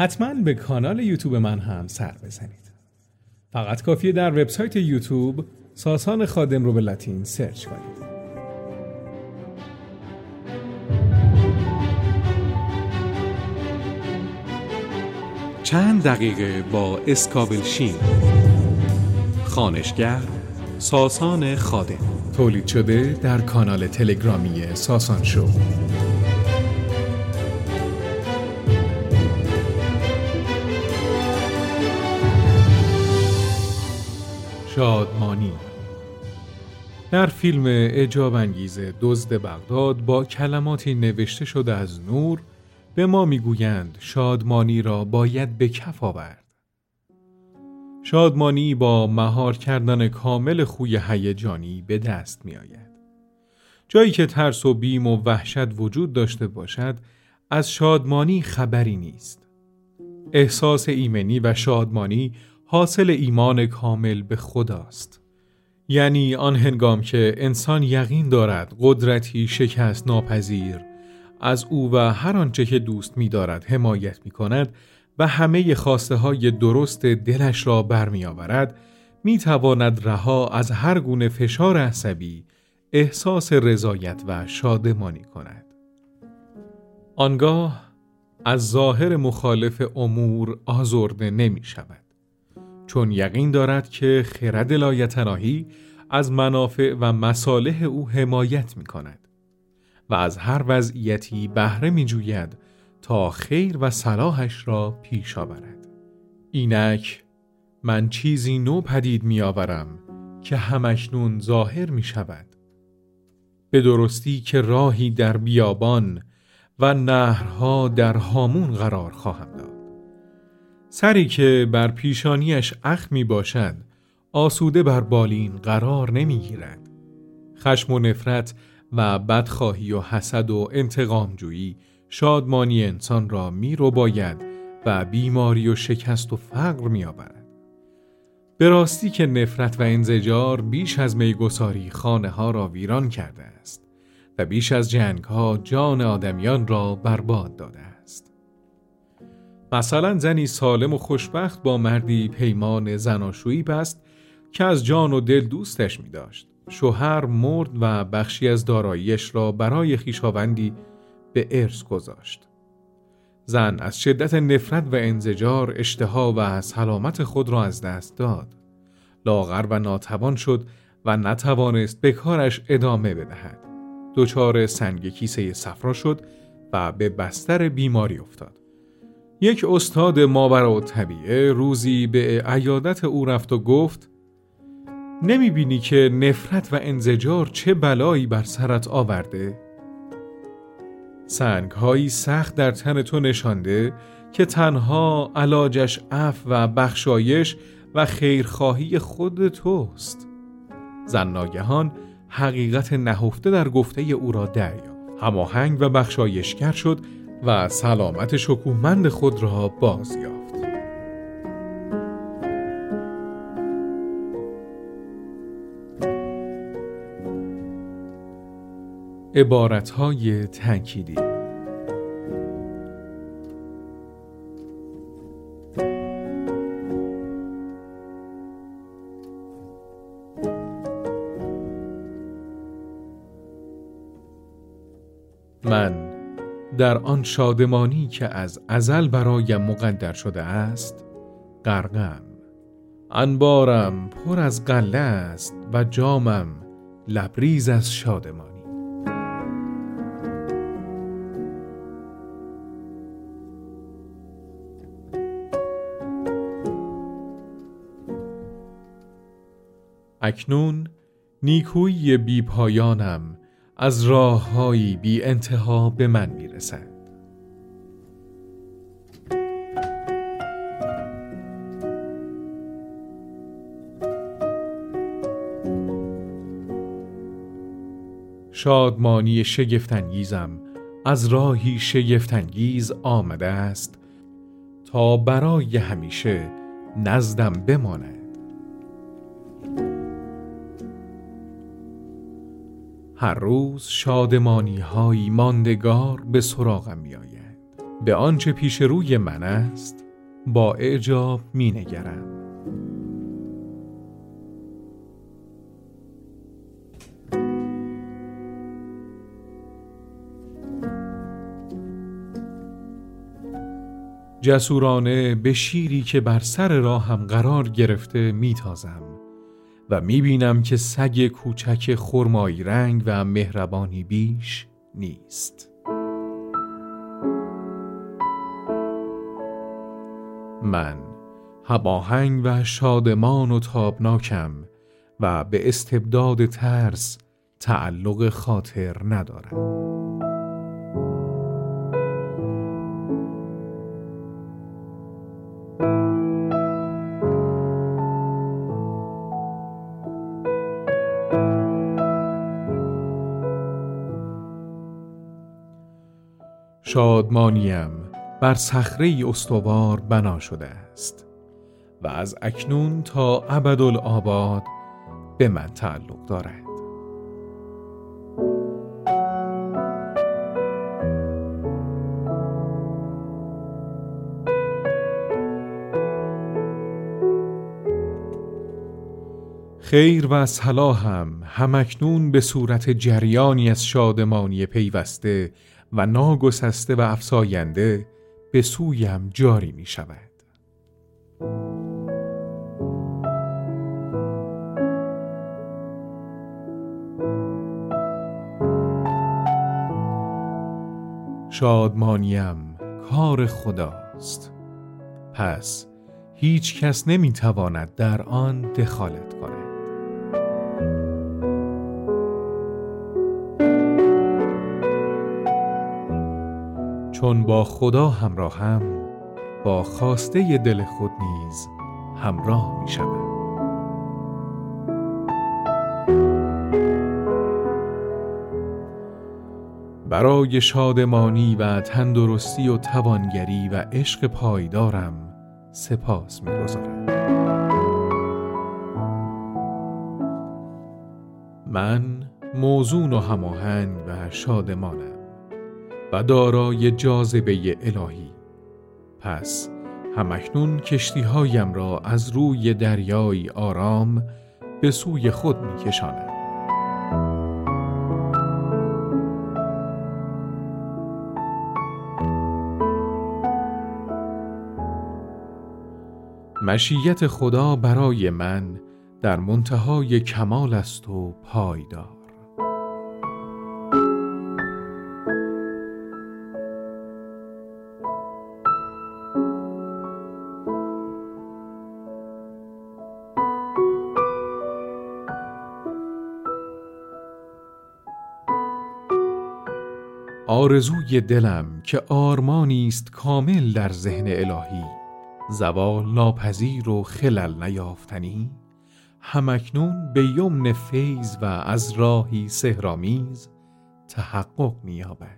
حتما به کانال یوتیوب من هم سر بزنید. فقط کافیه در وبسایت یوتیوب ساسان خادم رو به لاتین سرچ کنید. چند دقیقه با اسکابل شین. خانشگر ساسان خادم. تولید شده در کانال تلگرامی ساسان شو. شادمانی در فیلم اجاب انگیز دزد بغداد با کلماتی نوشته شده از نور به ما می‌گویند شادمانی را باید به کف آورد. شادمانی با مهار کردن کامل خوی هیجانی به دست می آید. جایی که ترس و بیم و وحشت وجود داشته باشد از شادمانی خبری نیست. احساس ایمنی و شادمانی حاصل ایمان کامل به خداست. یعنی آن هنگام که انسان یقین دارد قدرتی شکست ناپذیر از او و هر آنچه که دوست می دارد حمایت می کند و همه خواسته های درست دلش را برمی آورد می تواند رها از هر گونه فشار عصبی احساس رضایت و شادمانی کند. آنگاه از ظاهر مخالف امور آزرده نمی شود. چون یقین دارد که خرد لایتناهی از منافع و مصالح او حمایت می کند و از هر وضعیتی بهره می جوید تا خیر و صلاحش را پیش آورد. اینک من چیزی نو پدید می آورم که همکنون ظاهر می شود. به درستی که راهی در بیابان و نهرها در هامون قرار خواهم داد. سری که بر پیشانیش اخ می باشد آسوده بر بالین قرار نمی گیرد. خشم و نفرت و بدخواهی و حسد و انتقامجویی شادمانی انسان را می رو باید و بیماری و شکست و فقر می آورد. به راستی که نفرت و انزجار بیش از میگساری خانه ها را ویران کرده است و بیش از جنگ ها جان آدمیان را برباد داده است. مثلا زنی سالم و خوشبخت با مردی پیمان زناشویی بست که از جان و دل دوستش می داشت. شوهر مرد و بخشی از داراییش را برای خیشاوندی به ارث گذاشت. زن از شدت نفرت و انزجار اشتها و سلامت خود را از دست داد. لاغر و ناتوان شد و نتوانست به کارش ادامه بدهد. دچار سنگ کیسه صفرا شد و به بستر بیماری افتاد. یک استاد ماورا و طبیعه روزی به عیادت او رفت و گفت نمی بینی که نفرت و انزجار چه بلایی بر سرت آورده؟ سنگ هایی سخت در تن تو نشانده که تنها علاجش اف و بخشایش و خیرخواهی خود توست. زن ناگهان حقیقت نهفته در گفته او را دریافت. هماهنگ و بخشایشگر شد و سلامت شکوهمند خود را باز یافت. عبارتهای تنکیدی در آن شادمانی که از ازل برایم مقدر شده است غرقم. انبارم پر از قله است و جامم لبریز از شادمانی. اکنون نیکویی بی پایانم از راههایی بی انتها به من می‌رسد. شادمانی شگفتانگیزم از راهی شگفتانگیز آمده است تا برای همیشه نزدم بماند. هر روز شادمانی های ماندگار به سراغم می آید. به آنچه پیش روی من است با اعجاب می نگرم. جسورانه به شیری که بر سر راهم قرار گرفته میتازم و می‌بینم که سگ کوچک خرمایی رنگ و مهربانی بیش نیست. من هباهنگ و شادمان و تابناکم و به استبداد ترس تعلق خاطر ندارم. شادمانیم بر صخره استوار بنا شده است و از اکنون تا ابدالآباد به من تعلق دارد. خیر و صلاحم همکنون به صورت جریانی از شادمانی پیوسته و ناگسسته و افساینده به سویم جاری می شود. شادمانیم کار خداست پس هیچ کس نمی تواند در آن دخالت کند چون با خدا همراهم با خواسته دل خود نیز همراه می شود. برای شادمانی و تندرستی و توانگری و عشق پایدارم سپاس می‌گذارم. من موزون و هماهنگ و شادمانم و دارای جاذبه الهی پس همکنون کشتی هایم را از روی دریای آرام به سوی خود می کشانم. مشیت خدا برای من در منتهای کمال است و پایدار آرزوی دلم که آرمانی است کامل در ذهن الهی. زوال ناپذیر و خلل نیافتنی. همکنون به یمن فیض و از راهی سهرامیز تحقق مییابد.